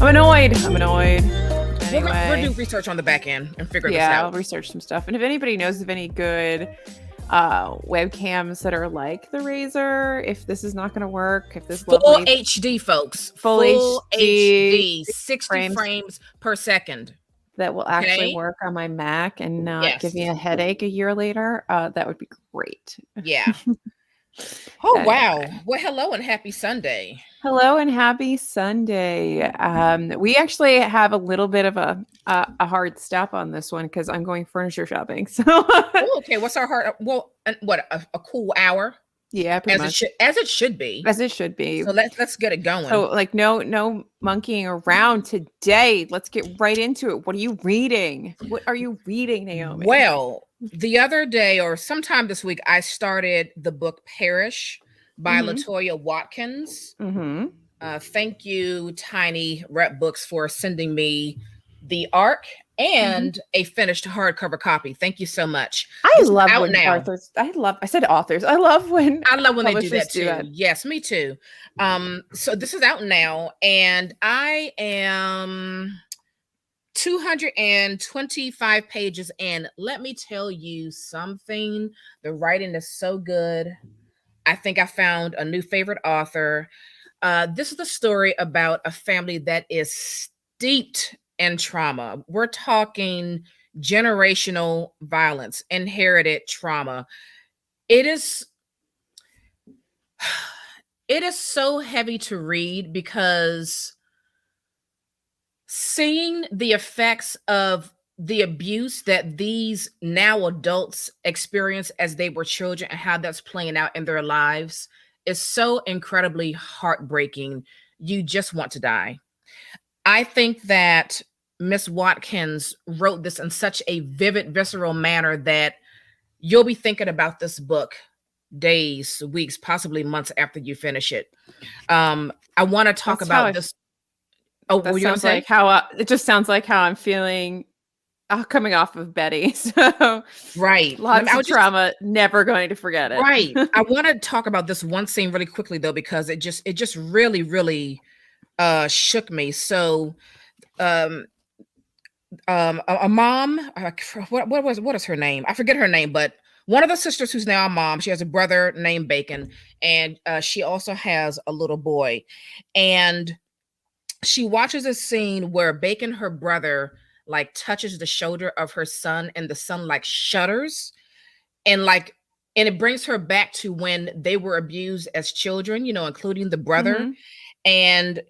I'm annoyed. I'm annoyed. We're, gonna- we're Anyway. do research on the back end and figure yeah, this out. Yeah, I'll research some stuff. And if anybody knows of any good uh webcams that are like the Razer, if this is not going to work, if this Full lovely HD, folks. Full Full, HD, HD, 60 frames. frames. per second. that will actually Okay. work on my Mac and not give me a headache a year later, uh, that would be great. Yeah. oh, Anyway. wow. Well, hello and happy Sunday. Hello and happy Sunday. Um, we actually have a little bit of a a, a hard stop on this one because I'm going furniture shopping. So Oh, okay. What's our heart? Well, and what a, a cool hour yeah, as it should as it should be. as it should be. So let's let's get it going. So like no no monkeying around today. Let's get right into it. What are you reading? What are you reading, Naomi? Well, the other day or sometime this week, I started the book Perish by Mhm. Latoya Watkins. hmm Uh, thank you, Tiny Rep Books, for sending me the ARC and a finished hardcover copy. Thank you so much. I is love when now. authors. I love. I said authors. I love when. I love when they do that do too. that. Yes, me too. Um, so this is out now, and I am 225 pages in. Let me tell you something. The writing is so good. I think I found a new favorite author. Uh, this is a story about a family that is steeped in trauma. We're talking generational violence, inherited trauma. It is it is so heavy to read because seeing the effects of the abuse that these now adults experience as they were children and how that's playing out in their lives is so incredibly heartbreaking. You just want to die. I think that Miss Watkins wrote this in such a vivid, visceral manner that you'll be thinking about this book days, weeks, possibly months after you finish it. Um, I want to talk That's about I- this. Oh, That sounds like how I, it just sounds like how I'm feeling. Uh, coming off of Betty, so right. lots I of just- trauma. Never going to forget it. right i want to talk about this one scene really quickly though because it just it just really really uh shook me so um um a, a mom uh, what, what was what is her name? I forget her name but one of the sisters who's now a mom she has a brother named bacon and uh, she also has a little boy. And she watches a scene where bacon her brother like touches the shoulder of her son and the son like shudders. And like and it brings her back to when they were abused as children you know including the brother. Mhm. and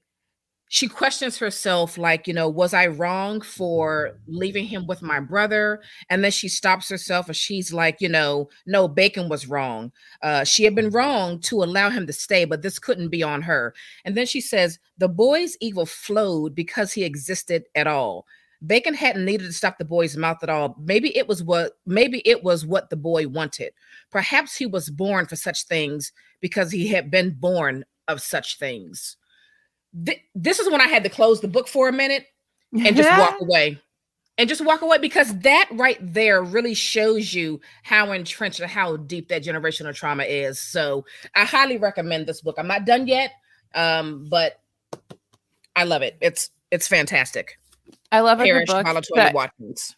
she questions herself like you know was i wrong for leaving him with my brother? And then she stops herself and she's like you know no bacon was wrong. Uh, she had been wrong to allow him to stay but this couldn't be on her. And then she says the boy's evil flowed because he existed at all. Bacon hadn't needed to stop the boy's mouth at all. Maybe it was what maybe it was what the boy wanted. Perhaps he was born for such things because he had been born of such things Th- this is when I had to close the book for a minute and just walk away. And just walk away because that right there really shows you how entrenched and how deep that generational trauma is. So I highly recommend this book. I'm not done yet, um, but I love it. It's it's fantastic. I love a good book. that- Watkins.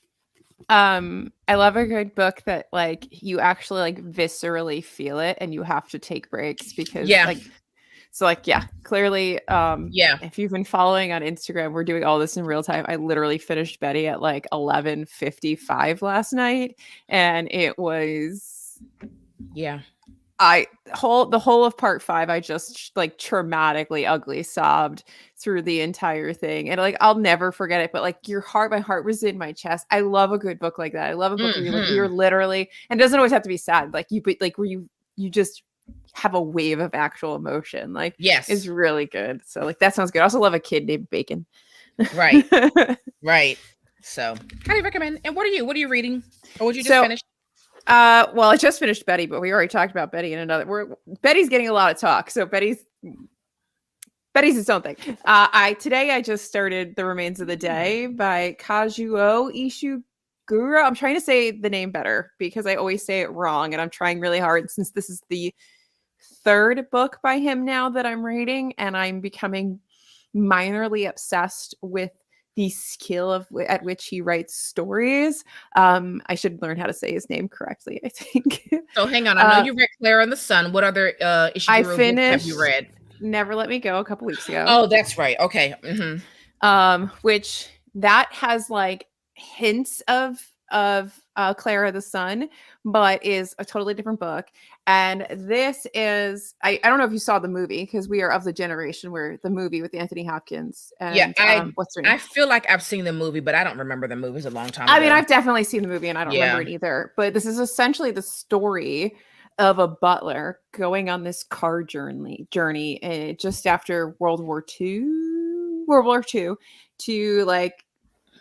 um, I love a good book that like you actually like viscerally feel it, and you have to take breaks because Yeah. like so like yeah, clearly um Yeah. if you've been following on Instagram, we're doing all this in real time. I literally finished Betty at like 11:55 last night and it was Yeah. I whole the whole of part 5 I just like traumatically ugly sobbed through the entire thing. And like I'll never forget it, but like your heart my heart was in my chest. I love a good book like that. I love a book where you're, like, you're literally and it doesn't always have to be sad. Like you but like where you you just have a wave of actual emotion. Like Yes. is really good. So like that sounds good. I also love a kid named Bacon. right. Right. So highly recommend. And what are you? What are you reading? Or would you just So, finish? uh well, I just finished Betty, but we already talked about Betty in another. We're Betty's getting a lot of talk. So Betty's Betty's its own thing. Uh, I today I just started The Remains of the Day by Kazuo Ishiguro. I'm trying to say the name better because I always say it wrong, and I'm trying really hard since this is the third book by him now that I'm reading, and I'm becoming minorly obsessed with the skill of at which he writes stories. Um, I should learn how to say his name correctly. I think. So hang on, I know uh, you read Klara and the Sun. What other uh, I finished, have you read? Never Let Me Go a couple weeks ago. Oh, that's right. Okay. Mm-hmm. Um, which that has like hints of of uh, Klara the Sun, but is a totally different book. And this is I, I don't know if you saw the movie because we are of the generation where the movie with Anthony Hopkins and yeah, I, um, what's her name? I feel like I've seen the movie, but I don't remember the movie. It's a long time. I ago. mean, I've definitely seen the movie and I don't yeah. remember it either. But this is essentially the story of a butler going on this car journey journey uh, just after World War II, World War II, to like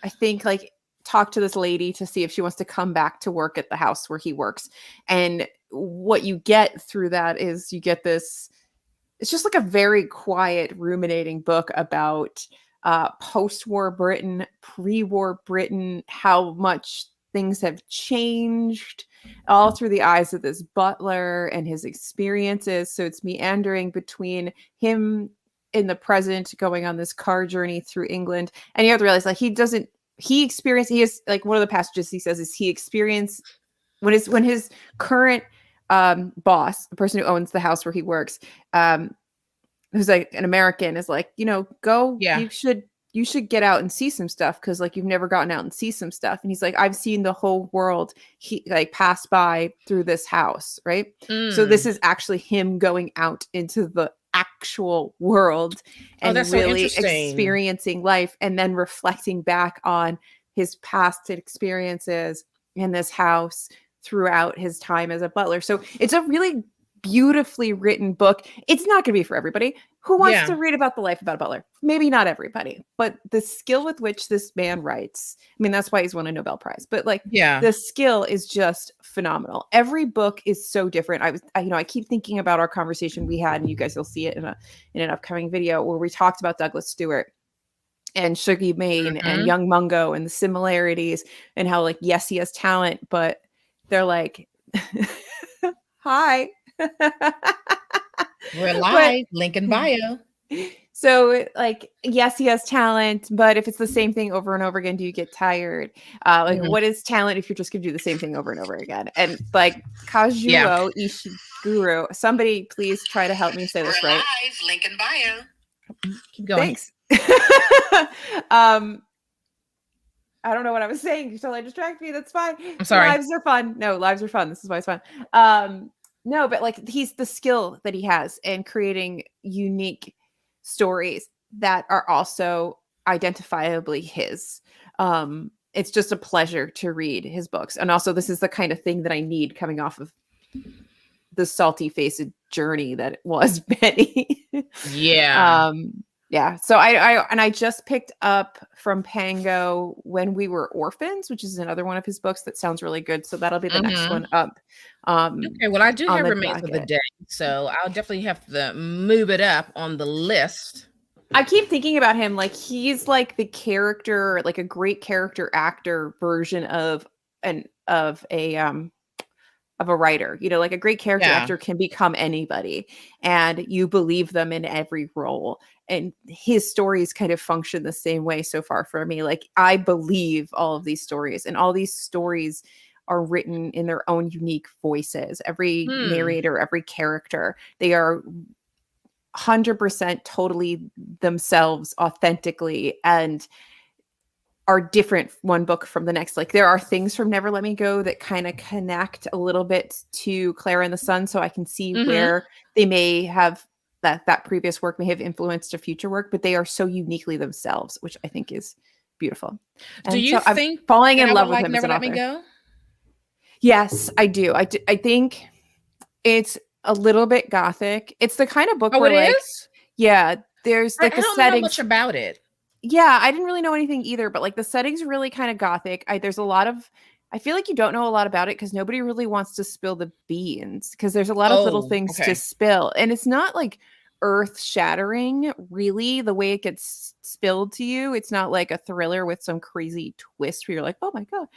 I think like talk to this lady to see if she wants to come back to work at the house where he works. And what you get through that is you get this it's just like a very quiet ruminating book about uh, post-war Britain, pre-war Britain, how much things have changed all through the eyes of this butler and his experiences. So it's meandering between him in the present going on this car journey through England. And you have to realize like he doesn't he experienced he is like one of the passages he says is he experienced when his when his current um boss, the person who owns the house where he works, um who's like an American is like, you know, go yeah. you should you should get out and see some stuff because like you've never gotten out and see some stuff and he's like i've seen the whole world he like pass by through this house right mm. so this is actually him going out into the actual world oh, and oh, really so experiencing life and then reflecting back on his past experiences in this house throughout his time as a butler. So it's a really beautifully written book. It's not going to be for everybody. Who wants yeah. to read about the life about a butler? Maybe not everybody, but the skill with which this man writes, I mean, that's why he's won a Nobel Prize, but like, yeah, the skill is just phenomenal. Every book is so different. I was, I, you know, I keep thinking about our conversation we had, and you guys will see it in a, in an upcoming video where we talked about Douglas Stuart and Shuggie Bain mm-hmm. and Young Mungo and the similarities and how like, yes, he has talent, but they're like, hi, we're live. But, link in bio. So, like, yes, he has talent, but if it's the same thing over and over again, do you get tired? Uh, like, mm-hmm. what is talent if you're just going to do the same thing over and over again? And like, Kazuo yeah. Ishiguro, somebody please try to help me say this We're right. Live. Link in bio. Keep going. Thanks. um, I don't know what I was saying. You totally distract me. That's fine. I'm sorry. Lives are fun. No, lives are fun. This is why it's fun. Um, no, but like he's the skill that he has in creating unique stories that are also identifiably his. Um, it's just a pleasure to read his books. And also, this is the kind of thing that I need coming off of the salty faced journey that it was Betty. yeah. Um, yeah so I, I and i just picked up from pango when we were orphans which is another one of his books that sounds really good so that'll be the mm-hmm. next one up um okay well i do have remains of the day so i'll definitely have to move it up on the list i keep thinking about him like he's like the character like a great character actor version of an of a um of a writer. You know, like a great character yeah. actor can become anybody and you believe them in every role. And his stories kind of function the same way so far for me. Like I believe all of these stories and all these stories are written in their own unique voices. Every hmm. narrator, every character, they are 100% totally themselves authentically and are different one book from the next. Like there are things from Never Let Me Go that kind of connect a little bit to Klara and the Sun, so I can see mm-hmm. where they may have that that previous work may have influenced a future work, but they are so uniquely themselves, which I think is beautiful. And do you so think I'm falling in love with like him? Never Let Me Go. Yes, I do. I do, I think it's a little bit gothic. It's the kind of book oh, where it like, is? yeah, there's like I, the I don't settings. know much about it yeah, I didn't really know anything either, but like the setting's really kind of gothic. I, there's a lot of I feel like you don't know a lot about it because nobody really wants to spill the beans because there's a lot of oh, little things okay. to spill. And it's not like earth shattering, really, the way it gets spilled to you. It's not like a thriller with some crazy twist where you're like, oh my God.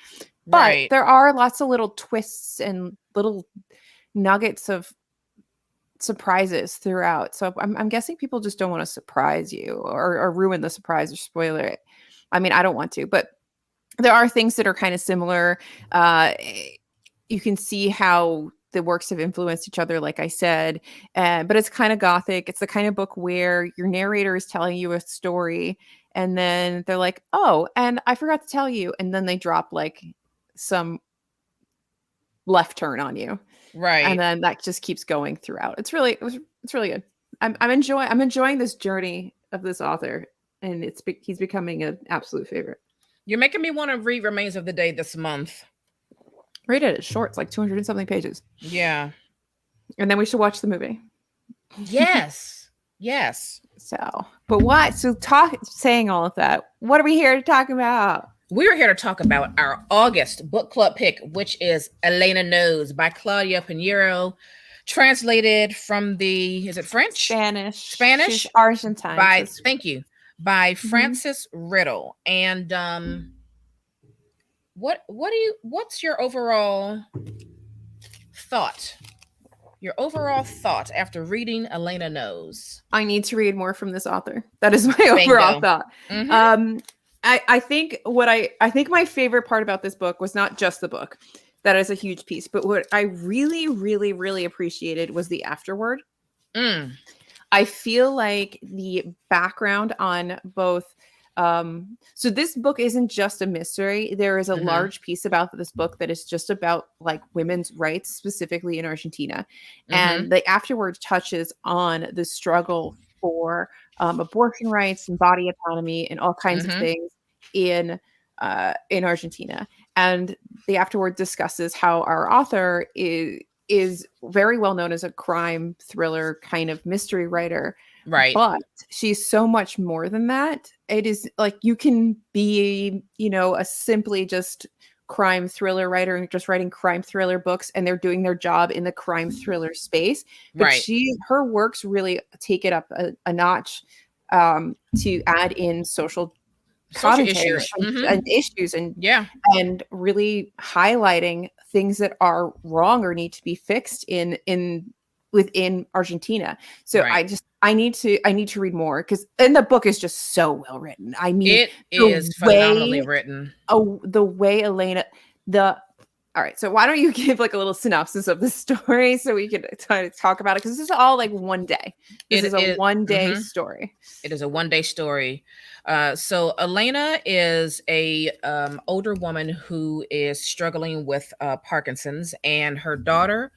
But right. there are lots of little twists and little nuggets of surprises throughout. So I'm, I'm guessing people just don't want to surprise you or, or ruin the surprise or spoiler it. I mean, I don't want to, but there are things that are kind of similar. Uh, you can see how the works have influenced each other, like I said, uh, but it's kind of gothic. It's the kind of book where your narrator is telling you a story, and then they're like, "Oh, and I forgot to tell you," and then they drop like some left turn on you, right, and then that just keeps going throughout. It's really, it was, it's really good. I'm, I'm enjoying, I'm enjoying this journey of this author, and it's he's becoming an absolute favorite. You're making me want to read Remains of the Day this month. Read it. It's short. It's like 200 and something pages. Yeah. And then we should watch the movie. Yes. yes. So, but what? So, talk, saying all of that, what are we here to talk about? We're here to talk about our August book club pick, which is Elena Knows by Claudia Piñeiro, translated from the, is it French? Spanish. Spanish? She's Argentine. By, thank you, by mm-hmm. Frances Riddle. And, um, what what do you what's your overall thought your overall thought after reading elena knows i need to read more from this author that is my Bingo. overall thought mm-hmm. um i i think what i i think my favorite part about this book was not just the book that is a huge piece but what i really really really appreciated was the afterword mm. i feel like the background on both um so this book isn't just a mystery there is a mm-hmm. large piece about this book that is just about like women's rights specifically in argentina mm-hmm. and the afterward touches on the struggle for um, abortion rights and body autonomy and all kinds mm-hmm. of things in uh in argentina and the afterward discusses how our author is is very well known as a crime thriller kind of mystery writer Right. But she's so much more than that. It is like you can be, you know, a simply just crime thriller writer and just writing crime thriller books and they're doing their job in the crime thriller space. But right. she her works really take it up a, a notch um to add in social social issues and, mm-hmm. and, issues and yeah and really highlighting things that are wrong or need to be fixed in in within Argentina. So right. I just I need to I need to read more because and the book is just so well written. I mean it is way, phenomenally written. Oh, the way Elena the all right, so why don't you give like a little synopsis of the story so we can kind of talk about it because this is all like one day. This it, is a it, one day mm-hmm. story. It is a one day story. Uh, so Elena is a um, older woman who is struggling with uh, Parkinson's, and her daughter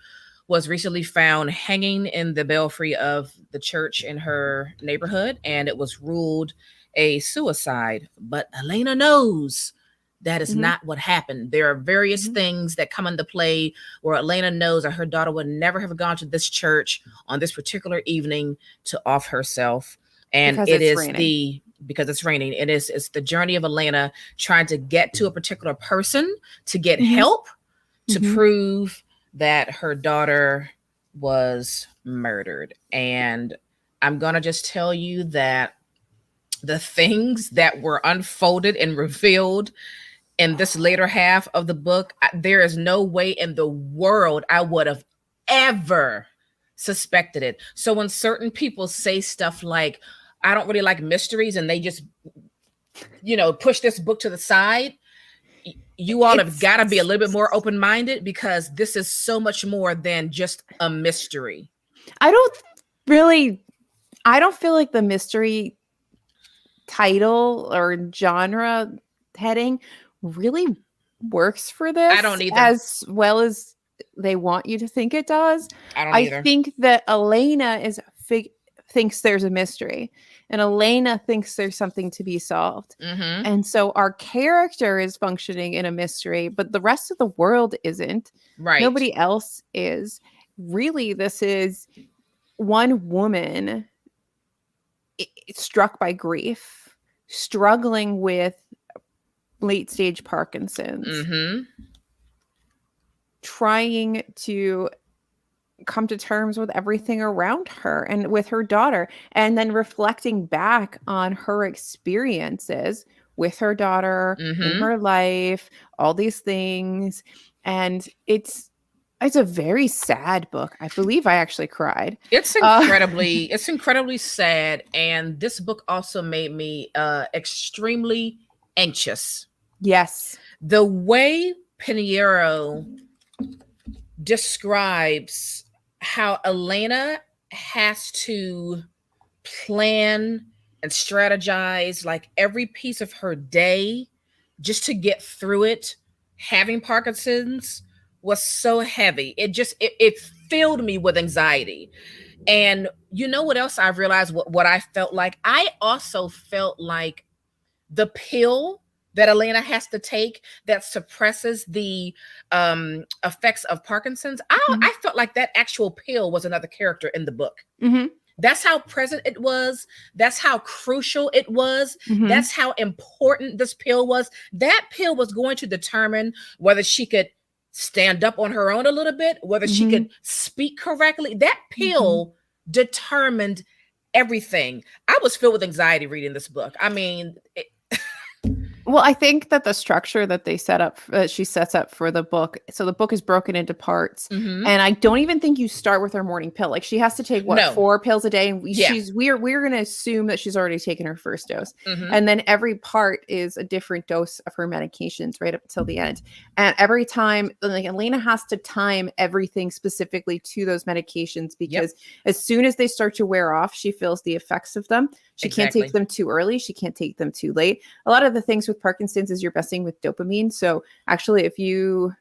was recently found hanging in the belfry of the church in her neighborhood, and it was ruled a suicide. But Elena knows that is mm-hmm. not what happened. There are various mm-hmm. things that come into play where Elena knows that her daughter would never have gone to this church on this particular evening to off herself. And because it is raining. the because it's raining. It is it's the journey of Elena trying to get to a particular person to get mm-hmm. help to mm-hmm. prove that her daughter was murdered. And I'm going to just tell you that the things that were unfolded and revealed in this later half of the book, there is no way in the world I would have ever suspected it. So when certain people say stuff like, I don't really like mysteries, and they just, you know, push this book to the side, you all have got to be a little bit more open minded because this is so much more than just a mystery. I don't really, I don't feel like the mystery title or genre heading really works for this. I don't either. As well as they want you to think it does. I don't either. I think that Elena is fig- thinks there's a mystery and Elena thinks there's something to be solved. Mm-hmm. And so our character is functioning in a mystery, but the rest of the world isn't. Right. Nobody else is. Really, this is one woman struck by grief, struggling with late stage Parkinson's, mm-hmm. trying to come to terms with everything around her and with her daughter and then reflecting back on her experiences with her daughter in Mhm. her life all these things and it's it's a very sad book i believe i actually cried It's Uh, incredibly, it's incredibly sad, and this book also made me uh, extremely anxious. yes The way Piñeiro describes how Elena has to plan and strategize like every piece of her day just to get through it. Having parkinson's was so heavy. It just it, it filled me with anxiety. And you know what else i realized? What, what i felt like? I also felt like the pill that elena has to take that suppresses the um effects of parkinson's i Mhm. i felt like that actual pill was another character in the book Mhm, that's how present it was. That's how crucial it was. mhm. That's how important this pill was. That pill was going to determine whether she could stand up on her own a little bit, whether Mhm. she could speak correctly. That pill determined everything. I was filled with anxiety reading this book. I mean, it, Well, I think that the structure that they set up, that she sets up for the book, so the book is broken into parts, mhm. and I don't even think you start with her morning pill. Like she has to take what No. four pills a day, and we, Yeah. she's we're we're gonna assume that she's already taken her first dose, Mhm. and then every part is a different dose of her medications right up until the end. And every time, like Elena has to time everything specifically to those medications because as soon as they start to wear off, she feels the effects of them. She can't take them too early. She can't take them too late. A lot of the things with Parkinson's is you're messing with dopamine. So actually, if you,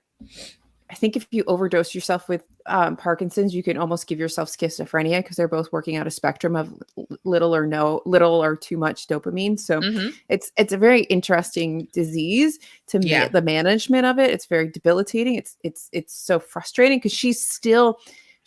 I think if you overdose yourself with um, Parkinson's, you can almost give yourself schizophrenia because they're both working out a spectrum of little or no, little or too much dopamine. So Mhm. it's it's a very interesting disease to ma- the management of it. It's very debilitating. It's it's it's so frustrating because she's still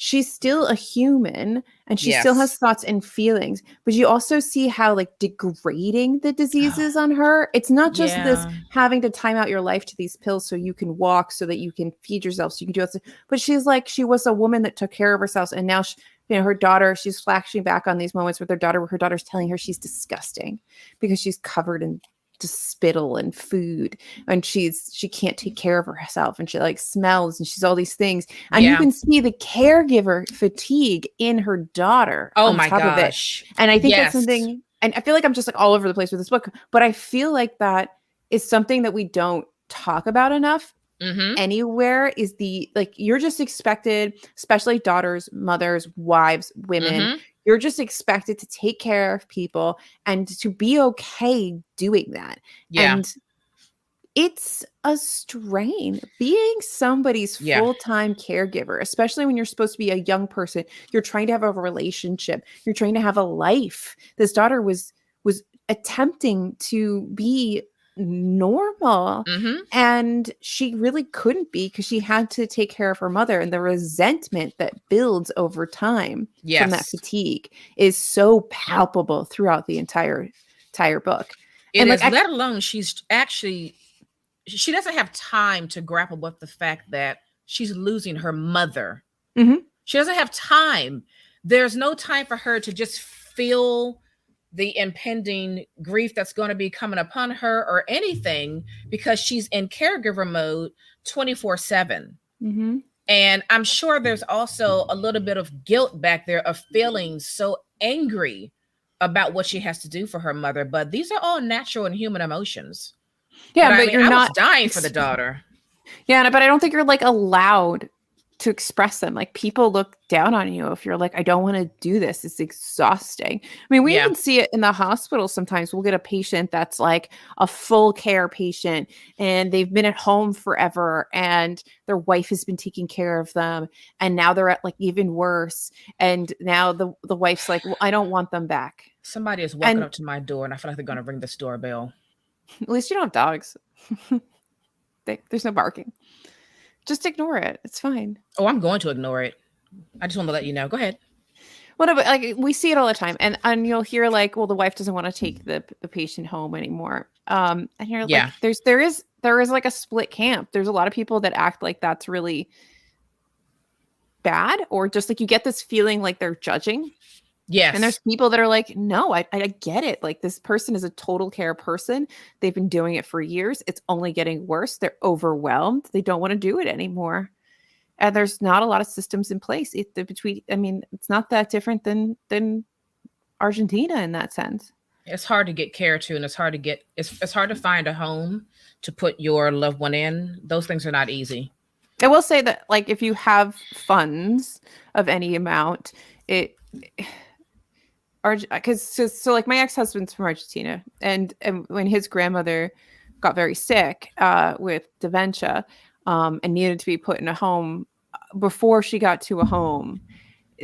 she's still a human and she still has thoughts and feelings but you also see how like degrading the disease ah. is on her. It's not just this having to time out your life to these pills so you can walk so that you can feed yourself so you can do it but she's like she was a woman that took care of herself and now she, you know her daughter she's flashing back on these moments with her daughter where her daughter's telling her she's disgusting because she's covered in just spittle and food and she's she can't take care of herself and she like smells and she's all these things and you can see the caregiver fatigue in her daughter Oh my gosh. and I think Yes. that's something, and I feel like I'm just like all over the place with this book, but I feel like that is something that we don't talk about enough Mhm. anywhere is the like you're just expected, especially daughters, mothers, wives, women, Mhm. You're just expected to take care of people and to be okay doing that. Yeah. And it's a strain being somebody's Yeah. full-time caregiver, especially when you're supposed to be a young person. You're trying to have a relationship. You're trying to have a life. This daughter was was attempting to be normal Mhm. and she really couldn't be because she had to take care of her mother and the resentment that builds over time from that fatigue is so palpable throughout the entire entire book It And, is, like, I- let alone she's actually she doesn't have time to grapple with the fact that she's losing her mother. Mhm. She doesn't have time. There's no time for her to just feel the impending grief that's going to be coming upon her or anything because she's in caregiver mode 24 7. Mhm. And I'm sure there's also a little bit of guilt back there of feeling so angry about what she has to do for her mother. But these are all natural and human emotions. yeah But but, I mean, you're I not dying for the daughter. yeah but i don't think you're like allowed to express them like people look down on you if you're like i don't want to do this it's exhausting i mean we Yeah. even see it in the hospital sometimes we'll get a patient that's like a full care patient and they've been at home forever and their wife has been taking care of them and now they're at like even worse and now the the wife's like well, i don't want them back Somebody is walking And- up to my door, and I feel like they're going to ring this doorbell. at least you don't have dogs they, there's no barking just ignore it it's fine Oh, I'm going to ignore it. I just want to let you know. Go ahead. Well, but like we see it all the time, and and you'll hear like, well, the wife doesn't want to take the the patient home anymore. Um, and you're Yeah. like, there's there is there is like a split camp. There's a lot of people that act like that's really bad or just like you get this feeling like they're judging Yes. and there's people that are like no I, I get it like this person is a total care person. They've been doing it for years. It's only getting worse. They're overwhelmed. They don't want to do it anymore. And there's not a lot of systems in place. It, the between i mean it's not that different than than argentina in that sense. It's hard to get care to and it's hard to get it's, it's hard to find a home to put your loved one in. Those things are not easy. I will say that like if you have funds of any amount, it because so, so like my ex-husband's from Argentina and and when his grandmother got very sick uh with dementia um and needed to be put in a home uh, before she got to a home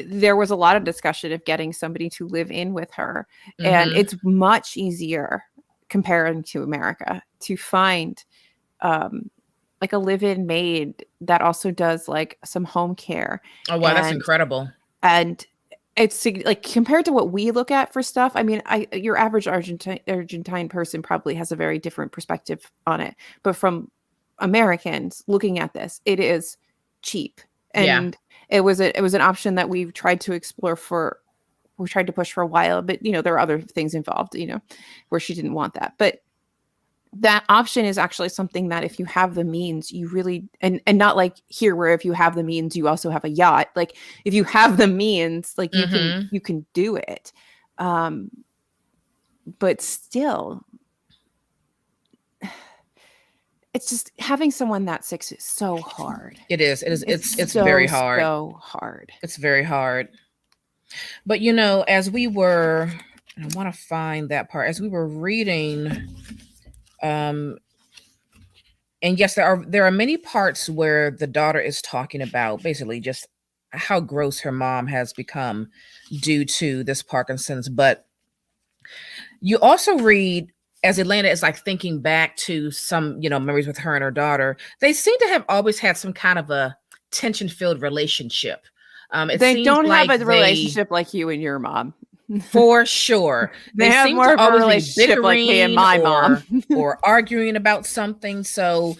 there was a lot of discussion of getting somebody to live in with her and Mhm. it's much easier comparing to America to find um like a live-in maid that also does like some home care oh wow that's incredible and it's like compared to what we look at for stuff i mean i your average argentine argentine person probably has a very different perspective on it but from americans looking at this it is cheap Yeah. and it was a it was an option that we've tried to explore for we tried to push for a while but you know there are other things involved you know where she didn't want that but that option is actually something that if you have the means you really and and not like here where if you have the means you also have a yacht. Like if you have the means like you can you can do it. Um but still it's just having someone that sick is so hard. It is. It is. It's it's, very so, hard. so hard. It's very hard. But you know as we were i want to find that part as we were reading um and yes there are there are many parts where the daughter is talking about basically just how gross her mom has become due to this parkinson's but you also read as Atlanta is like thinking back to some, you know, memories with her and her daughter, they seem to have always had some kind of a tension-filled relationship. Um, it they don't like have a they- relationship like you and your mom for sure. they, have seem more to of a relationship like me and my bickering mom or arguing about something. So,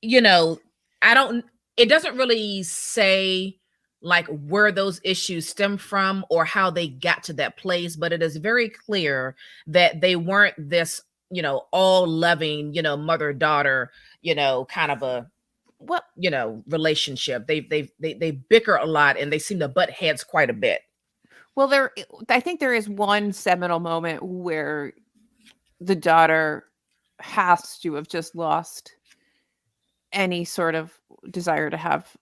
you know, I don't. It doesn't really say like where those issues stem from or how they got to that place, but it is very clear that they weren't this, you know, all loving, you know, mother daughter, you know, kind of a well you know relationship. They they they they bicker a lot and they seem to butt heads quite a bit. Well, there, I think there is one seminal moment where the daughter has to have just lost any sort of desire to have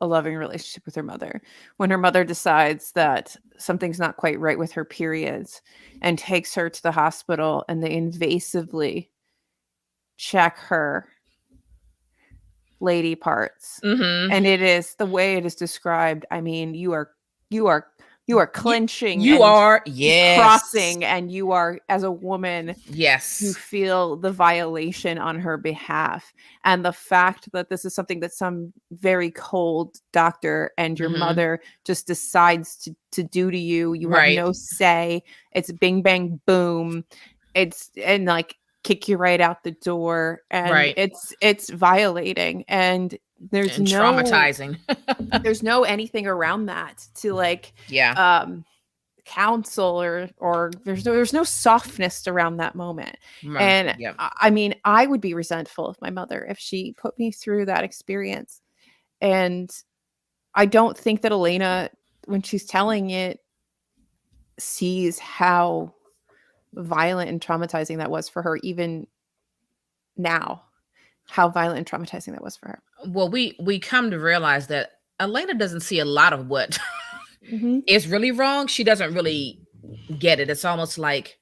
a loving relationship with her mother when her mother decides that something's not quite right with her periods and takes her to the hospital and they invasively check her lady parts Mm-hmm. and it is the way it is described i mean you are you are you are clenching You and are yes. crossing and you are as a woman Yes, you feel the violation on her behalf. And the fact that this is something that some very cold doctor and your Mhm. mother just decides to, to do to you you Right. have no say. It's bing bang boom. It's and like kick you right out the door and Right. it's it's violating and there's and no traumatizing. there's no anything around that to like yeah. um counsel or or there's no there's no softness around that moment Right, and yeah. I, I mean i would be resentful of my mother if she put me through that experience and i don't think that elena when she's telling it sees how violent and traumatizing that was for her even now how violent and traumatizing that was for her Well, we we come to realize that Elena doesn't see a lot of what Mhm. is really wrong. She doesn't really get it. It's almost like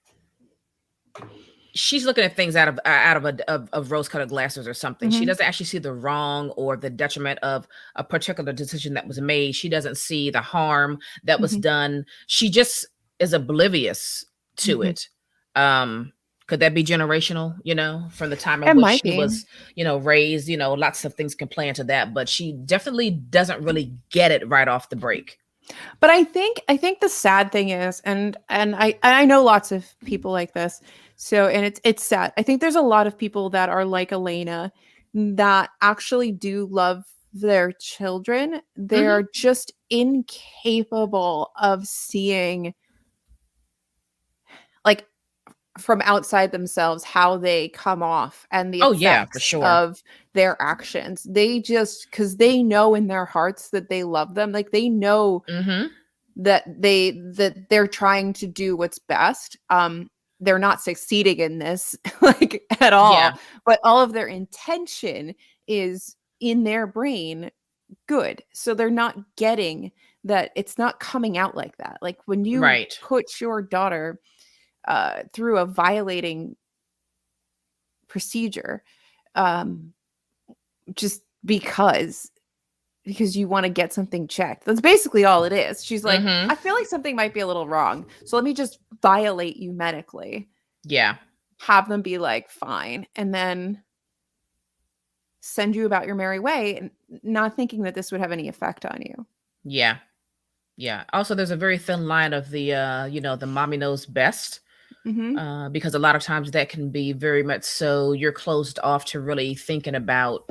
she's looking at things out of uh, out of a of, of rose-colored glasses or something. She Mhm. doesn't actually see the wrong or the detriment of a particular decision that was made. She doesn't see the harm that was Mhm. done. She just is oblivious to Mhm. it. Um could that be generational, you know, from the time in which she be. was, you know, raised, you know, lots of things can play into that, but she definitely doesn't really get it right off the break. but i think i think the sad thing is and and i and i know lots of people like this so and it's it's sad i think there's a lot of people that are like elena that actually do love their children, they Mhm. are just incapable of seeing from outside themselves how they come off and the Oh, yeah, for sure. of their actions. They just because they know in their hearts that they love them, like they know Mm-hmm. that they that they're trying to do what's best. Um, they're not succeeding in this like at all, Yeah. but all of their intention is in their brain good. So they're not getting that it's not coming out like that. Like when you Right. put your daughter uh, through a violating procedure, um, just because because you want to get something checked. That's basically all it is. She's like, Mhm. I feel like something might be a little wrong. So let me just violate you medically. Yeah. Have them be like, fine. And then send you about your merry way and not thinking that this would have any effect on you. Yeah. Yeah. Also, there's a very thin line of the, uh, you know, the mommy knows best, Mhm. uh, because a lot of times that can be very much so you're closed off to really thinking about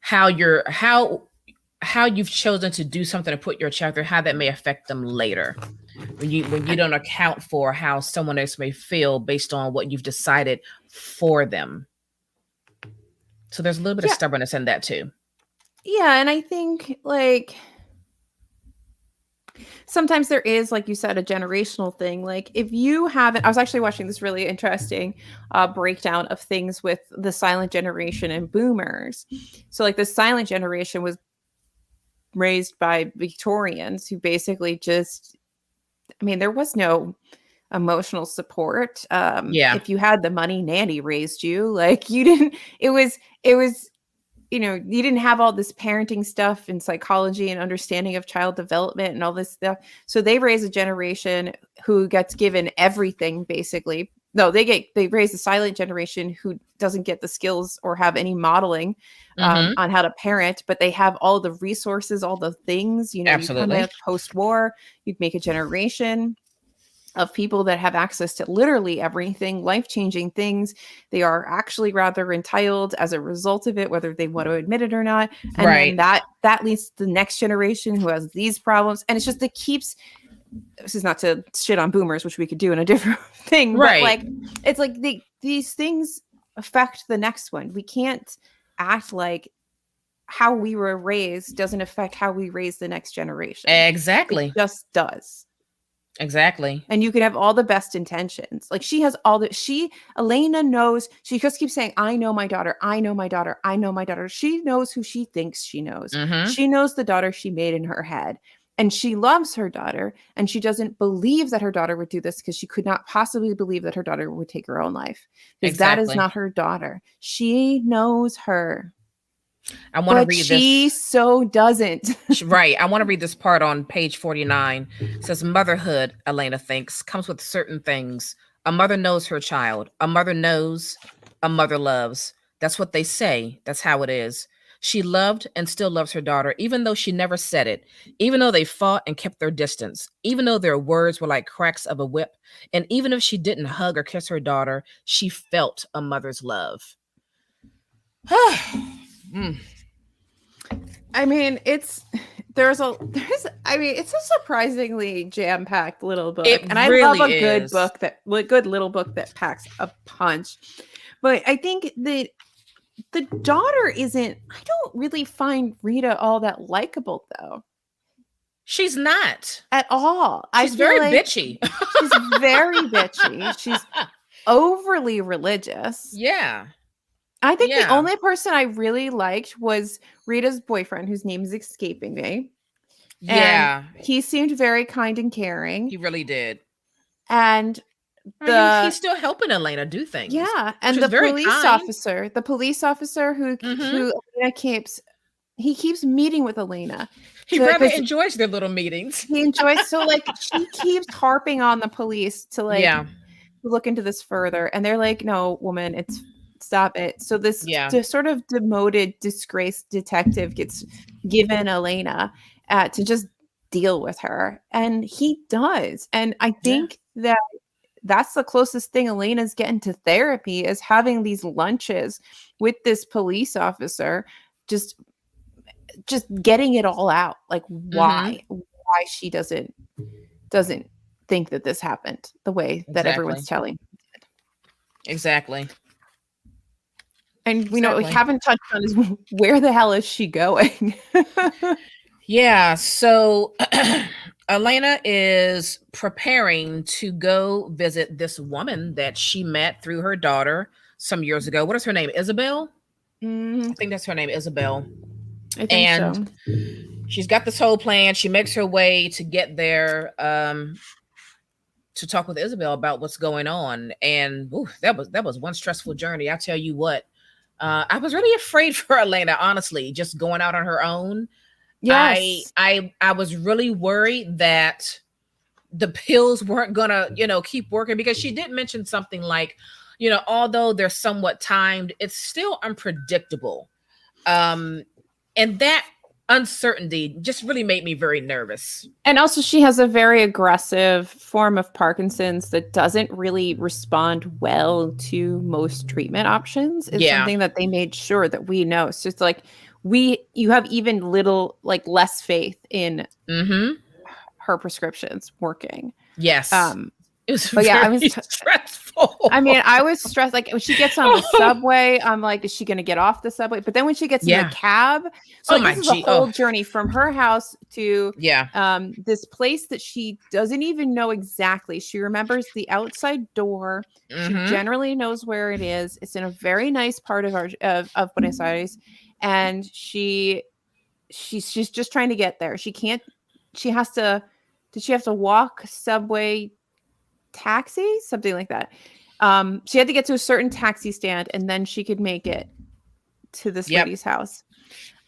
how you're, how, how you've chosen to do something to put your child through, how that may affect them later. When you when you don't account for how someone else may feel based on what you've decided for them. So there's a little bit Yeah. of stubbornness in that too. Yeah, and I think like sometimes there is, like you said, a generational thing. Like if you haven't, I was actually watching this really interesting uh, breakdown of things with the silent generation and boomers. So like the silent generation was raised by Victorians who basically just, I mean, there was no emotional support. Um, Yeah. If you had the money, nanny raised you. Like you didn't. It was. It was you know, you didn't have all this parenting stuff and psychology and understanding of child development and all this stuff. So they raise a generation who gets given everything basically. No, they get they raise a silent generation who doesn't get the skills or have any modeling um, on how to parent, but they have all the resources, all the things. You know, Absolutely. you come post war, you'd make a generation of people that have access to literally everything, life changing things. They are actually rather entitled as a result of it, whether they want to admit it or not. And Right. that that leads to the next generation who has these problems. And it's just it keeps this is not to shit on boomers, which we could do in a different thing. Right. But like it's like the, these things affect the next one. We can't act like how we were raised doesn't affect how we raise the next generation. Exactly. It just does Exactly. and you can have all the best intentions. Like she has all the she elena knows she just keeps saying i know my daughter i know my daughter i know my daughter. She knows who she thinks she knows. Mhm. she knows the daughter she made in her head. And she loves her daughter and she doesn't believe that her daughter would do this because she could not possibly believe that her daughter would take her own life because that is not her daughter. She knows her I want to read she so doesn't. Right. I want to read this part on page 49. It says motherhood, Elena thinks, comes with certain things. A mother knows her child. A mother knows, a mother loves. That's what they say. That's how it is. She loved and still loves her daughter, even though she never said it, even though they fought and kept their distance, even though their words were like cracks of a whip, and even if she didn't hug or kiss her daughter, she felt a mother's love. Mm. I mean, it's there's a there's I mean, it's a surprisingly jam-packed little book. It and I love a good is. book that li- good little book that packs a punch. But I think that the daughter isn't I don't really find Rita all that likable though. She's not. At all. She's very like bitchy. She's very bitchy. She's overly religious. yeah. I think the only person I really liked was Rita's boyfriend, whose name is escaping me. Yeah. He seemed very kind and caring. He really did. and I mean, The- he's still helping Elena do things. yeah, and the police kind. officer, the police officer who Mhm. who Elena keeps he keeps meeting with Elena. He So, rather enjoys their little meetings. He enjoys so like she keeps harping on the police to like yeah. look into this further and they're like no woman it's stop it. So this Yeah. sort of demoted disgraced detective gets given elena uh, to just deal with her and he does. And i think that that's the closest thing elena's getting to therapy is having these lunches with this police officer just just getting it all out like why why she doesn't doesn't think that this happened the way that everyone's telling Exactly. And we know what we haven't touched on is where the hell is she going Yeah. So Elena is preparing to go visit this woman that she met through her daughter some years ago. What is her name? Isabel? Mm, I think that's her name, Isabel. I think And- so. She's got this whole plan. She makes her way to get there um, to talk with Isabel about what's going on. And ooh, that was that was one stressful journey. I tell you what. Uh, I was really afraid for Elena, honestly, just going out on her own. yes I I I was really worried that the pills weren't gonna, you know, keep working because she did mention something like, you know, although they're somewhat timed, it's still unpredictable. Um, and that uncertainty just really made me very nervous. And also, she has a very aggressive form of Parkinson's that doesn't really respond well to most treatment options. Is Yeah. something that they made sure that we know. So it's like we, you have even little, like less faith in Mm-hmm. her prescriptions working. Yes. Um, it was but yeah, I was stressful. I mean, I was stressed. Like when she gets on the subway, I'm like, is she going to get off the subway? But then when she gets in the cab, so Oh like, my this is a whole oh. journey from her house to yeah. um this place that she doesn't even know exactly she remembers the outside door Mhm. she generally knows where it is it's in a very nice part of our of, of buenos aires and she she's she's just trying to get there she can't she has to did she have to walk subway taxi something like that um she had to get to a certain taxi stand and then she could make it to this Yep. lady's house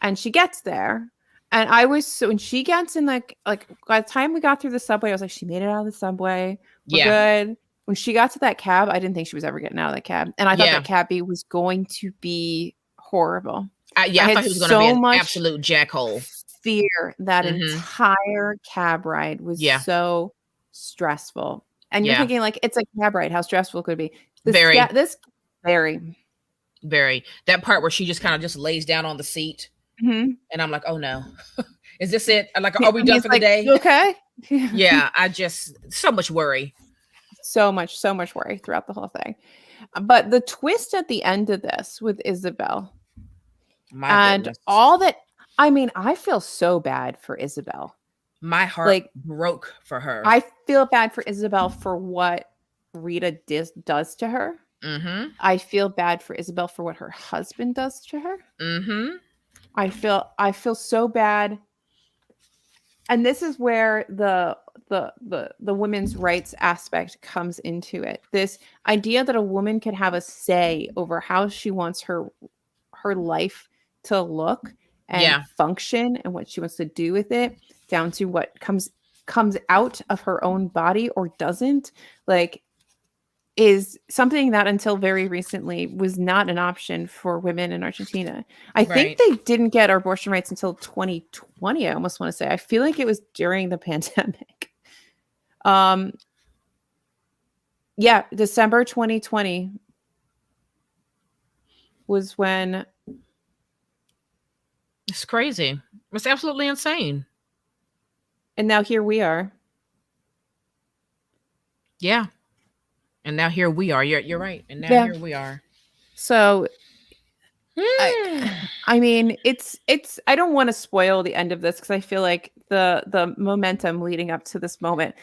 and she gets there and i was so when she gets in like like by the time we got through the subway i was like she made it out of the subway we're yeah. good when she got to that cab i didn't think she was ever getting out of that cab and i thought Yeah. that cabbie was going to be horrible I, yeah, I I, thought he was going so to be an much- absolute jackhole. fear that Mhm. entire cab ride was Yeah. so stressful and you're Yeah. thinking like it's a cab ride how stressful could it be this Very. ga- this very Very. That part where she just kind of just lays down on the seat, Mhm. and I'm like, oh no, is this it? Like, are we done for the day? Okay yeah, I just so much worry. so much so much worry throughout the whole thing but the twist at the end of this with isabel My and goodness. all that i mean i feel so bad for isabel my heart like, broke for her. i feel bad for isabel for what rita dis- does to her mm-hmm. i feel bad for isabel for what her husband does to her Mm-hmm. i feel i feel so bad and this is where the the the the women's rights aspect comes into it this idea that a woman can have a say over how she wants her her life to look and Yeah. function and what she wants to do with it down to what comes comes out of her own body or doesn't like is something that until very recently was not an option for women in Argentina. I think they didn't get abortion rights until 2020. I almost want to say. I feel like it was during the pandemic. Um yeah, December 2020 was when It's crazy. It's absolutely insane. And now here we are. Yeah. And now here we are. You're you're right. And now Yeah. here we are. So I mean, it's it's I don't want to spoil the end of this because I feel like the the momentum leading up to this moment.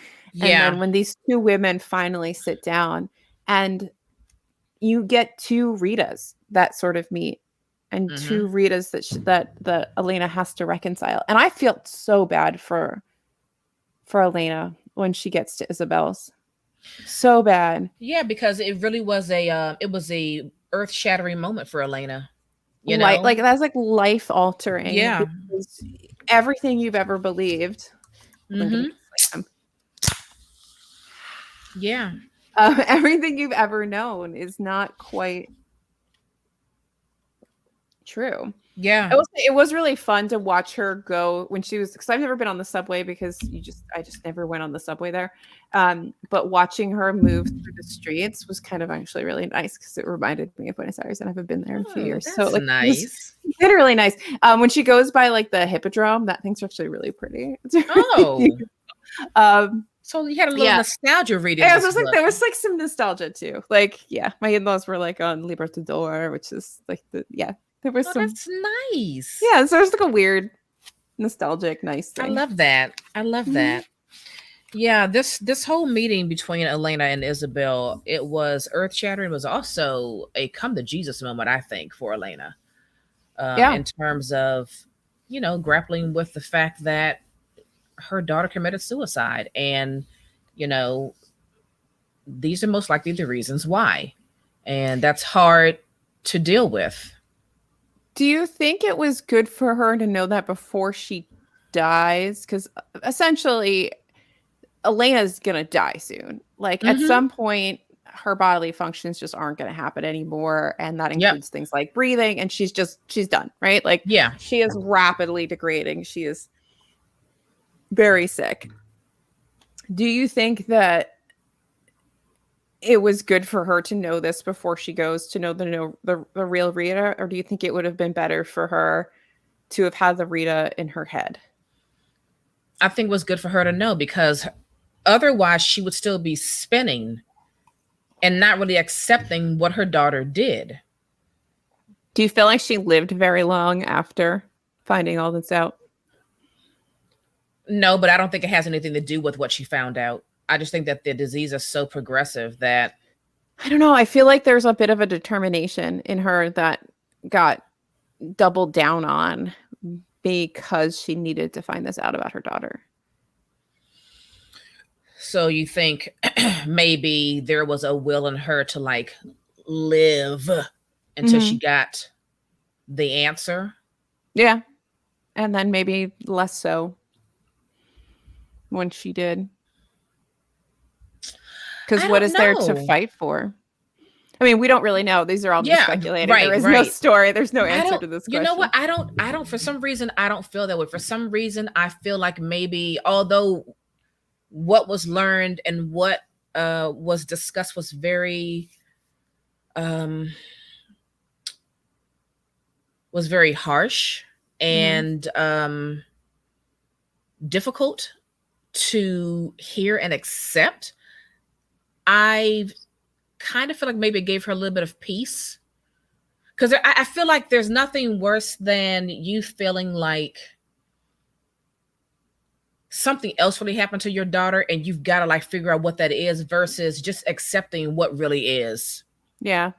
And yeah. then when these two women finally sit down and you get two Ritas that sort of meet and Mm-hmm. two Ritas that sh- that that Elena has to reconcile. And I feel so bad for for Elena when she gets to Isabel's. So bad. Yeah, because it really was a uh, it was a earth shattering moment for Elena. You know, like like that's like life altering. Yeah. Everything you've ever believed. Mhm. yeah, Um, everything you've ever known is not quite true. Yeah. It was, it was really fun to watch her go when she was because I've never been on the subway because you just I just never went on the subway there. Um, but watching her move through the streets was kind of actually really nice because it reminded me of Buenos Aires and I haven't been there in a few Oh, years. So like, nice. literally nice. Um, when she goes by like the hippodrome, that thing's actually really pretty. Oh, um, so you had a little Yeah. nostalgia reading. yeah, it was like there was like some nostalgia too. Like, yeah, my in-laws were like on Libertador, which is like the yeah, there was Oh, some that's nice. yeah, so there's like a weird nostalgic nice thing. I love that. I love Mhm. that. Yeah, this this whole meeting between Elena and Isabel, it was earth shattering. It was also a come to Jesus moment, I think, for Elena. Um, Yeah. In terms of, you know, grappling with the fact that her daughter committed suicide, and you know, these are most likely the reasons why, and that's hard to deal with. Do you think it was good for her to know that before she dies? Because essentially, Elena's gonna die soon. Like at Mhm. some point, her bodily functions just aren't gonna happen anymore, and that Yep. includes things like breathing. And she's just she's done, right? Like Yeah. she is rapidly degrading. She is very sick. Do you think that it was good for her to know this before she goes to know the know the, the real Rita, or do you think it would have been better for her to have had the Rita in her head? I think it was good for her to know because otherwise she would still be spinning and not really accepting what her daughter did. Do you feel like she lived very long after finding all this out? No, but I don't think it has anything to do with what she found out. I just think that the disease is so progressive that I don't know. I feel like there's a bit of a determination in her that got doubled down on because she needed to find this out about her daughter. so you think maybe there was a will in her to like live until she mm-hmm. got the answer. Yeah. And then maybe less so when she did. Because what is what there to fight for? I mean, we don't really know. These are all just Yeah, speculating. right, there is no story. There's no answer to this question. You know what? I don't I don't for some reason I don't feel that way. For some reason I feel like maybe although what was learned and what uh was discussed was very um was very harsh and um difficult to hear and accept. I kind of feel like maybe it gave her a little bit of peace. Because I, I feel like there's nothing worse than you feeling like something else really happened to your daughter and you've got to like figure out what that is versus just accepting what really is. Yeah.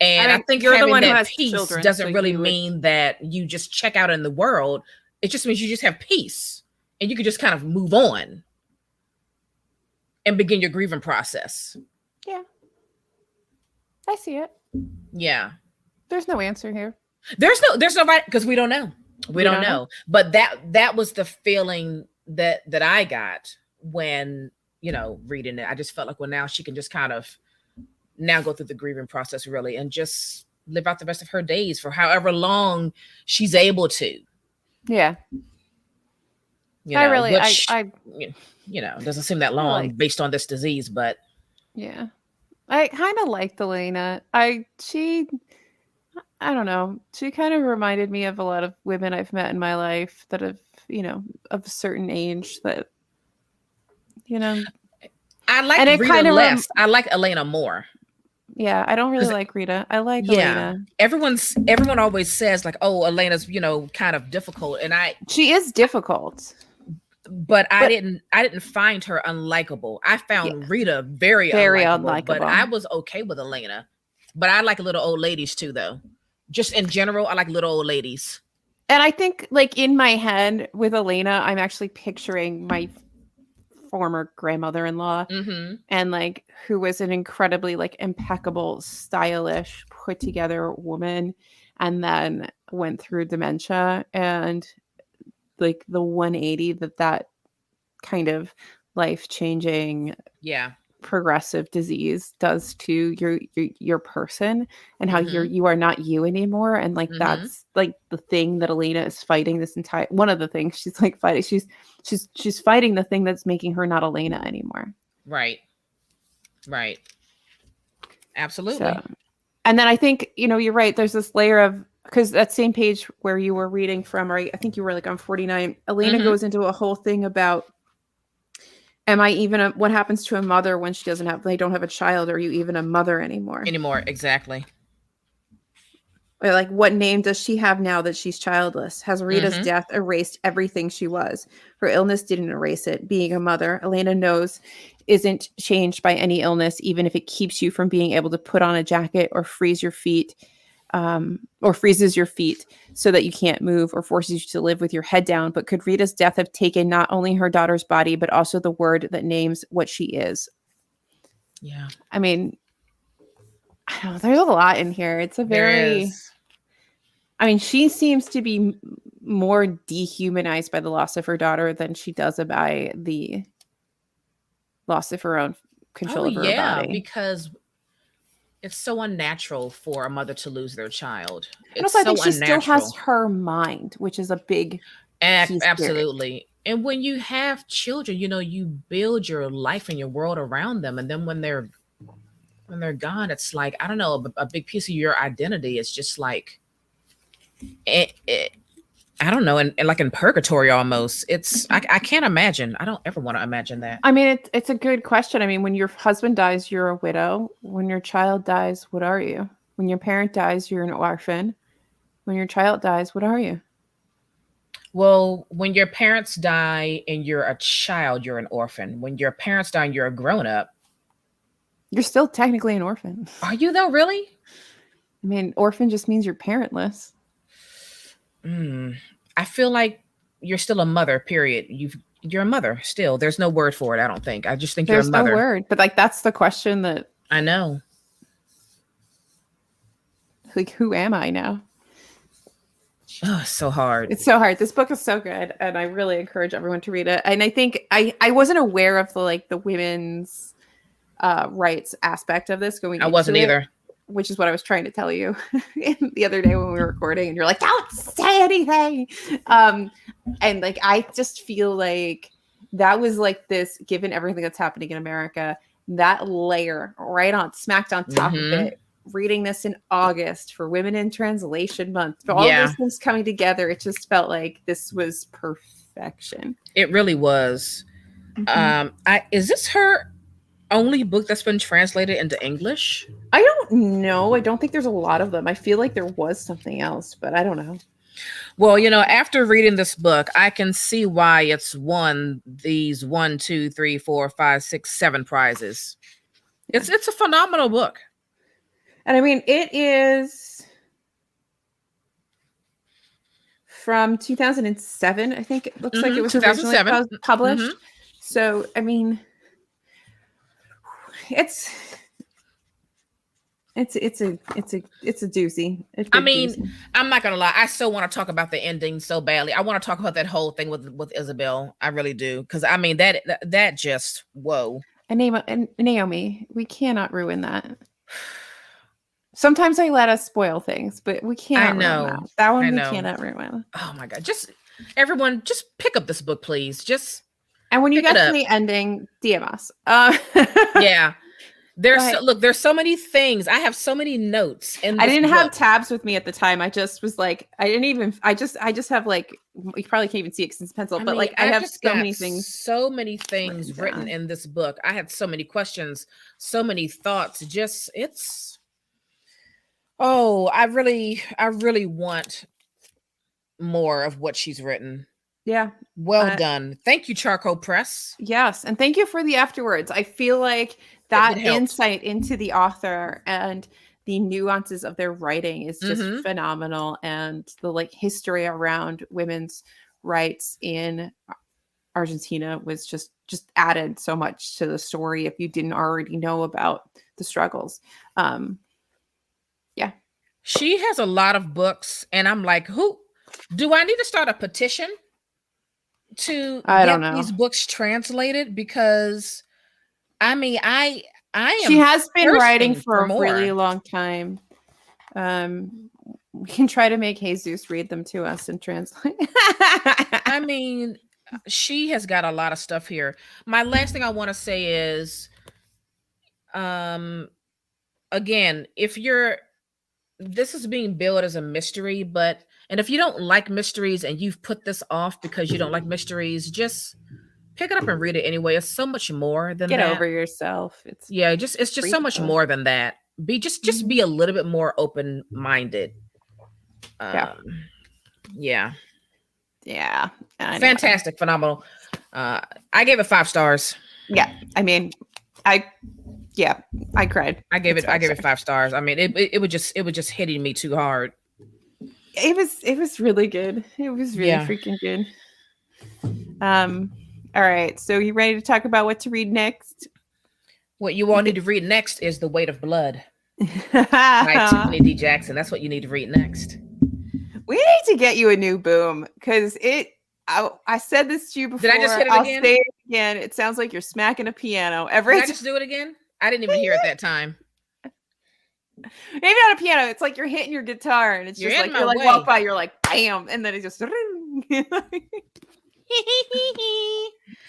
and i, mean, think you're the one who that has peace children, doesn't so really would- mean that you just check out in the world. It just means you just have peace and you can just kind of move on and begin your grieving process Yeah. I see it. yeah There's no answer here. There's no, there's no right because we don't know. We, We don't, don't know. know. But that that was the feeling that that I got when you know reading it. I just felt like well now she can just kind of now go through the grieving process really and just live out the rest of her days for however long she's able to. Yeah. You I really, which, I, I, you know doesn't seem that long like- based on this disease, but yeah. I kind of liked Elena. I, she, I don't know. She kind of reminded me of a lot of women I've met in my life that have, you know, of a certain age that, you know, I like And it Rita kinda rem- less. I like Elena more. yeah, I don't really like Rita. I like Yeah. Elena. Everyone's everyone always says like, oh, Elena's you know kind of difficult, and I She is difficult. But I didn't I didn't find her unlikable. I found Rita very Very unlikable, but. I was okay with Elena. But I like little old ladies too, though. Just in general, I like little old ladies. And I think, like, in my head with Elena, I'm actually picturing my former grandmother in law Mm-hmm. and like who was an incredibly like impeccable stylish put together woman and then went through dementia and like the 180 that that kind of life changing Yeah, progressive disease does to your your, your person and how you're Mhm. you are not you anymore and like Mhm. that's like the thing that Elena is fighting this entire one of the things she's like fighting she's she's she's fighting the thing that's making her not Elena anymore Right. Right. Absolutely. So, and then I think, you know, you're right. There's this layer of because that same page where you were reading from, right? I think you were like on 49. Elena Mhm. goes into a whole thing about am I even a what happens to a mother when she doesn't have they don't have a child? Are you even a mother anymore? Anymore. Exactly. Or like what name does she have now that she's childless? Has Rita's Mhm. death erased everything she was? Her illness didn't erase it. Being a mother, Elena knows isn't changed by any illness, even if it keeps you from being able to put on a jacket or freeze your feet, um, or freezes your feet so that you can't move or forces you to live with your head down. But could Rita's death have taken not only her daughter's body, but also the word that names what she is? Yeah. I mean, I don't know, there's a lot in here. It's a very. I mean, she seems to be more dehumanized by the loss of her daughter than she does by the loss of her own control Oh, of her yeah, body. because it's so unnatural for a mother to lose their child. And It's also, I so think she still has her mind, which is a big. Spirit. absolutely. And when you have children, you know, you build your life and your world around them, and then when they're when they're gone, it's like I don't know, a, a big piece of your identity is just like it. it I don't know, and, like in purgatory almost. It's mm-hmm. I, I can't imagine. I don't ever want to imagine that. I mean, it, it's a good question. I mean, when your husband dies, you're a widow. When your child dies, what are you? When your parent dies, you're an orphan. When your child dies, what are you? Well, when your parents die and you're a child, you're an orphan. When your parents die and you're a grown up, You're still technically an orphan. are you though? Really? I mean, orphan just means you're parentless. Mm, I feel like you're still a mother. Period. You've you're a mother still. There's no word for it. I don't think. I just think There's you're a no word, but like that's the question that I know. like who am I now? Oh, so hard. It's so hard. This book is so good, and I really encourage everyone to read it. And I think I I wasn't aware of the like the women's uh rights aspect of this going. I wasn't it, either. Which is what I was trying to tell you the other day when we were recording, and you're like, "Don't say anything." Um, and like I just feel like that was like this, given everything that's happening in America, that layer right on smacked on top Mhm. of it. Reading this in August for Women in Translation Month, for all Yeah. those things coming together, it just felt like this was perfection. It really was. Mhm. Um, I is this her only book that's been translated into English? I don't know. I don't think there's a lot of them. I feel like there was something else, but I don't know. Well, you know, after reading this book, I can see why it's won these one, two, three, four, five, six, seven prizes. It's it's a phenomenal book. And I mean, it is from 2007. I think it looks like Mhm, it was originally 2007. pub- published. Mhm. So, I mean, it's it's it's a it's a it's a doozy. A I big mean, doozy. I'm not gonna lie. I still want to talk about the ending so badly. I want to talk about that whole thing with with Isabel. I really do, because I mean that that, that just whoa. and Naomi, and Naomi, we cannot ruin that. Sometimes I let us spoil things, but we can't. ruin know. that. that one I we know. cannot ruin. Oh my god! Just everyone, just pick up this book, please. Just And when you Pick get to the ending, DM us. Uh, yeah. There's so, look. There's so many things. I have so many notes. In I didn't have tabs with me at the time. I just was like, I didn't even. I just, I just have like, you probably can't even see it since it's pencil, I but mean, like, I I've so many things. So many things written written in this book. I had so many questions, so many thoughts. Just it's. Oh, I really, I really want more of what she's written. Yeah. Well Uh, done. Thank you, Charco Press. Yes, and thank you for the afterwards. I feel like that insight into the author and the nuances of their writing is just Mhm. phenomenal, and the like history around women's rights in Argentina was just just added so much to the story if you didn't already know about the struggles. Um, yeah. She has a lot of books, and I'm like, who do I need to start a petition to I get don't know. these books translated? Because I mean, I I am She has been writing for, for a really long time. Um, we can try to make Jesus read them to us and translate. I mean, she has got a lot of stuff here. My last thing I want to say is um again, if you're this is being billed as a mystery, but and if you don't like mysteries and you've put this off because you don't like mysteries, just pick it up and read it anyway. It's so much more than Get that. over yourself. It's Yeah, just it's just so much more than that. Be just just be a little bit more open minded. Um, Yeah. yeah. yeah. Fantastic, phenomenal. Uh, I gave it five stars. Yeah, I mean, I yeah, I cried. I gave It's it. I five gave it stars. five stars. I mean, it, it it was just it was just hitting me too hard. It was it was really good. It was really Yeah. freaking good. Um, all right. So you ready to talk about what to read next? What you all need to read next is "The Weight of Blood" by Tiffany D. Jackson. That's what you need to read next. We need to get you a new boom because it. I, I said this to you before. Did I just hit it I'll again? say it again. It sounds like you're smacking a piano every Did I just do it again? I didn't even hear it that time. Maybe not a piano. It's like you're hitting your guitar, and it's You're just like you my like walk way. by, you're like bam, and then it just. it's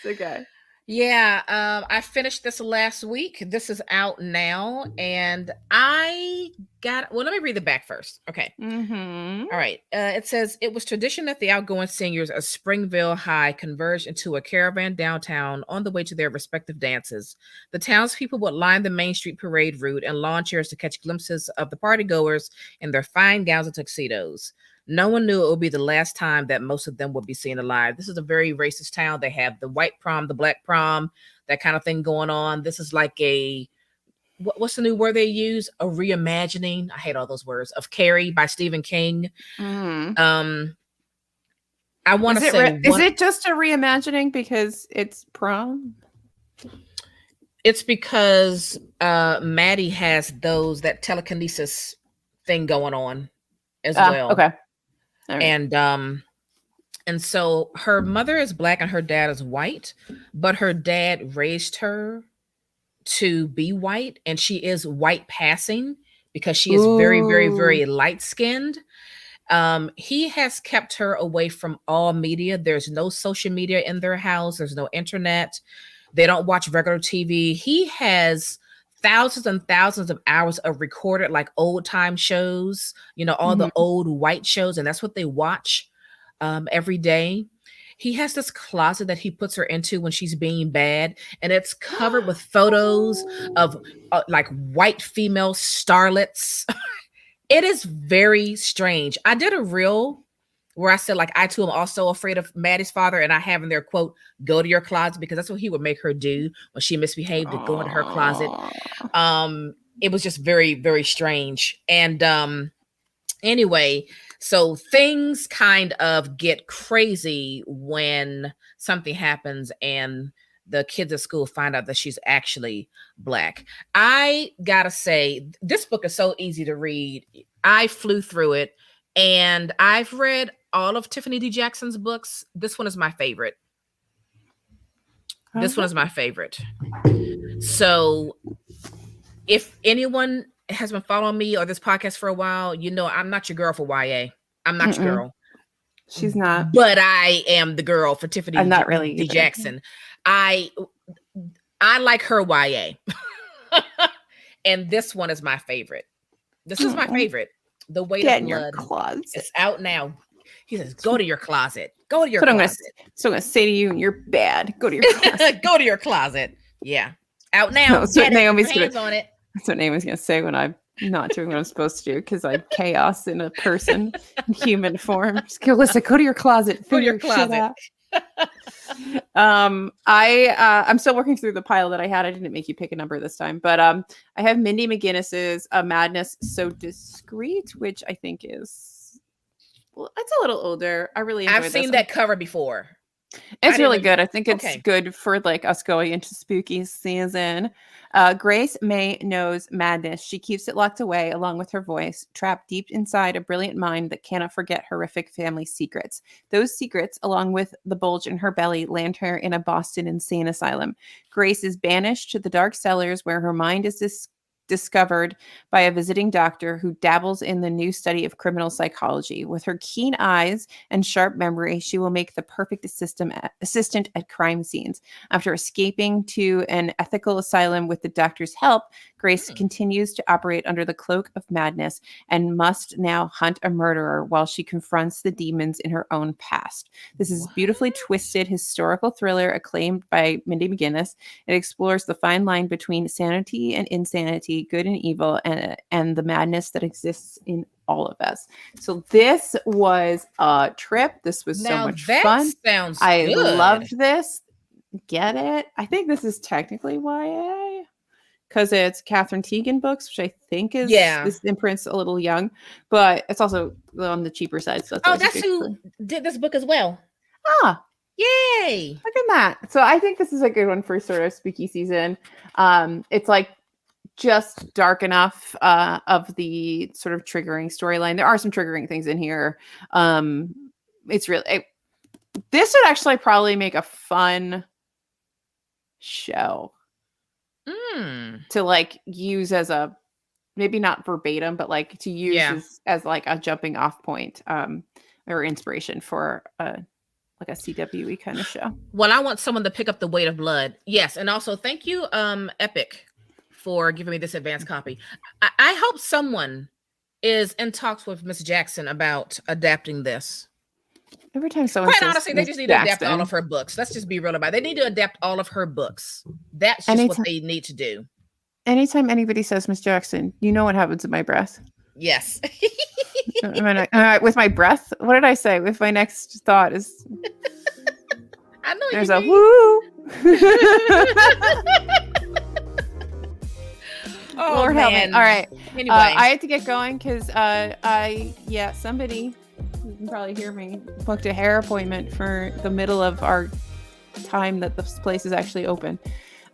okay. Yeah, um, I finished this last week. This is out now, and I got. Well, let me read the back first. Okay. Mm-hmm. All right. Uh, it says it was tradition that the outgoing seniors of Springville High converged into a caravan downtown on the way to their respective dances. The townspeople would line the Main Street parade route and lawn chairs to catch glimpses of the partygoers in their fine gowns and tuxedos. No one knew it would be the last time that most of them would be seen alive. This is a very racist town. They have the white prom, the black prom, that kind of thing going on. This is like a what, what's the new word they use? A reimagining. I hate all those words of Carrie by Stephen King. Mm. Um, I want to say re- is it just a reimagining because it's prom? it's because uh Maddie has those that telekinesis thing going on as Ah, well. Okay. Right. And um and so her mother is black and her dad is white, but her dad raised her to be white and she is white passing because she is very very very light skinned. Um he has kept her away from all media. There's no social media in their house, there's no internet. They don't watch regular TV. He has thousands and thousands of hours of recorded like old time shows, you know, all the Mhm. old white shows, and that's what they watch um, every day. He has this closet that he puts her into when she's being bad, and it's covered with photos of uh, like white female starlets. it is very strange. I did a reel where I said, like, I too am also afraid of Maddie's father, and I have in there, quote, go to your closet because that's what he would make her do when she misbehaved to go into her closet. Um it was just very very strange. And um anyway so things kind of get crazy when something happens and the kids at school find out that she's actually black. I gotta say this book is so easy to read. I flew through it and i've read all of tiffany d jackson's books this one is my favorite this one is my favorite. So, if anyone has been following me or this podcast for a while, you know I'm not your girl for YA. I'm not Mm-mm. your girl, She's not. but I am the girl for Tiffany. I'm not really D. either. Jackson. I I like her YA, and this one is my favorite. This is oh, my favorite. The weight Get of in your blood. closet. It's out now. He says, "Go to your closet. Go to your That's what I'm gonna. closet. So I'm gonna say to you, you're bad. Go to your closet. Go to your closet." Yeah, out now. That's what Naomi's gonna- on it. That's what Naomi's gonna say when I'm not doing what I'm supposed to do because I'm chaos in a person in human form. Just go, listen, go to your closet. Go to your closet. um, I uh, I'm still working through the pile that I had. I didn't make you pick a number this time, but um, I have Mindy McGinnis's "A Madness So Discreet," which I think is well, it's a little older. I really enjoyed I've this seen one. that cover before. It's really good. I think it's okay. good for like us going into spooky season. Uh, Grace May knows madness. She keeps it locked away along with her voice, trapped deep inside a brilliant mind that cannot forget horrific family secrets. Those secrets, along with the bulge in her belly, land her in a Boston insane asylum. Grace is banished to the dark cellars where her mind is dis- discovered by a visiting doctor who dabbles in the new study of criminal psychology. With her keen eyes and sharp memory, she will make the perfect assistant assistant at crime scenes. After escaping to an ethical asylum with the doctor's help, Grace Hmm. continues to operate under the cloak of madness and must now hunt a murderer while she confronts the demons in her own past. This is a beautifully twisted historical thriller acclaimed by Mindy McGinnis. It explores the fine line between sanity and insanity, good and evil, and and the madness that exists in all of us. So this was a trip. This was now so much that fun. sounds I good. loved this. Get it? I think this is technically YA because it's Katherine Tegen books, which I think is Yeah. this imprint's a little young, but it's also on the cheaper side. So Oh, that's who did this book as well. Ah, Yay! look at that. So I think this is a good one for sort of spooky season. Um, it's like just dark enough uh, of the sort of triggering storyline. There are some triggering things in here. Um, it's really it- this would actually probably make a fun show Mm. to like use as a maybe not verbatim, but like to use Yeah. as, as like a jumping off point um, or inspiration for a like a CWE kind of show. Well, I want someone to pick up the weight of blood. Yes, and also thank you, um, Epic, for giving me this advance copy. I, I hope someone is in talks with Miss Jackson about adapting this. Every time someone Quite says honestly, they just need to adapt all of her books. Let's just be real about it. They need to adapt all of her books. That's just Anytime- what they need to do. anytime anybody says Miss Jackson, you know what happens in my breath. Yes. Uh, I uh, with my breath, what did I say? With my next thought is I know there's a mean. woo. oh, Lord man. All right. Anyway, Uh, I had to get going because uh, I, yeah, somebody, you can probably hear me, booked a hair appointment for the middle of our time that this place is actually open.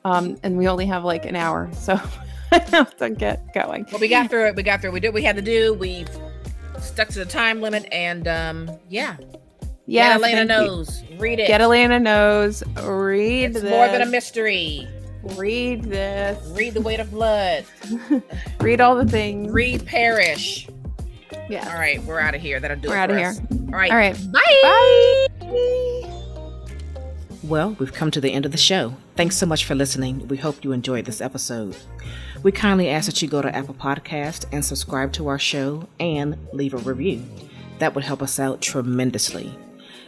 Um, and we only have like an hour. So I have to get going. well, we got through it. We got through. it. We did what we had to do. We stuck to the time limit, and um, yeah. Yeah. Get Elena thank you. knows. Read it. Get Elena knows. Read It's this. more than a mystery. Read this. Read the weight of blood. Read all the things. Read Parish. Yeah. All right, we're out of here. That'll do We're it. outta for here. us. All right. All right. Bye. Bye. Well, we've come to the end of the show. Thanks so much for listening. We hope you enjoyed this episode. We kindly ask that you go to Apple Podcast and subscribe to our show and leave a review. That would help us out tremendously.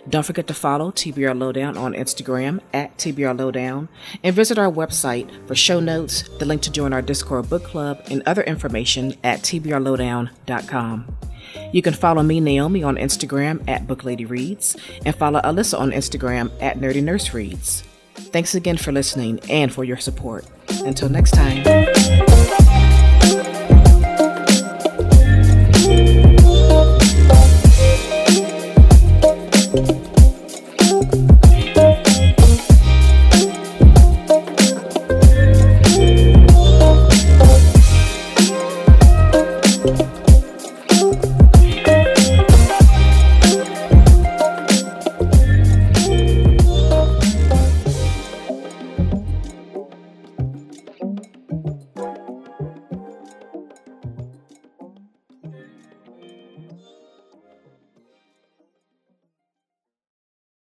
Don't forget to follow TBR Lowdown on Instagram at TBR Lowdown and visit our website for show notes, the link to join our Discord book club, and other information at tbrlowdown.com. You can follow me, Naomi, on Instagram at BookLadyReads and follow Alyssa on Instagram at Nerdy Nurse Reads. Thanks again for listening and for your support. Until next time.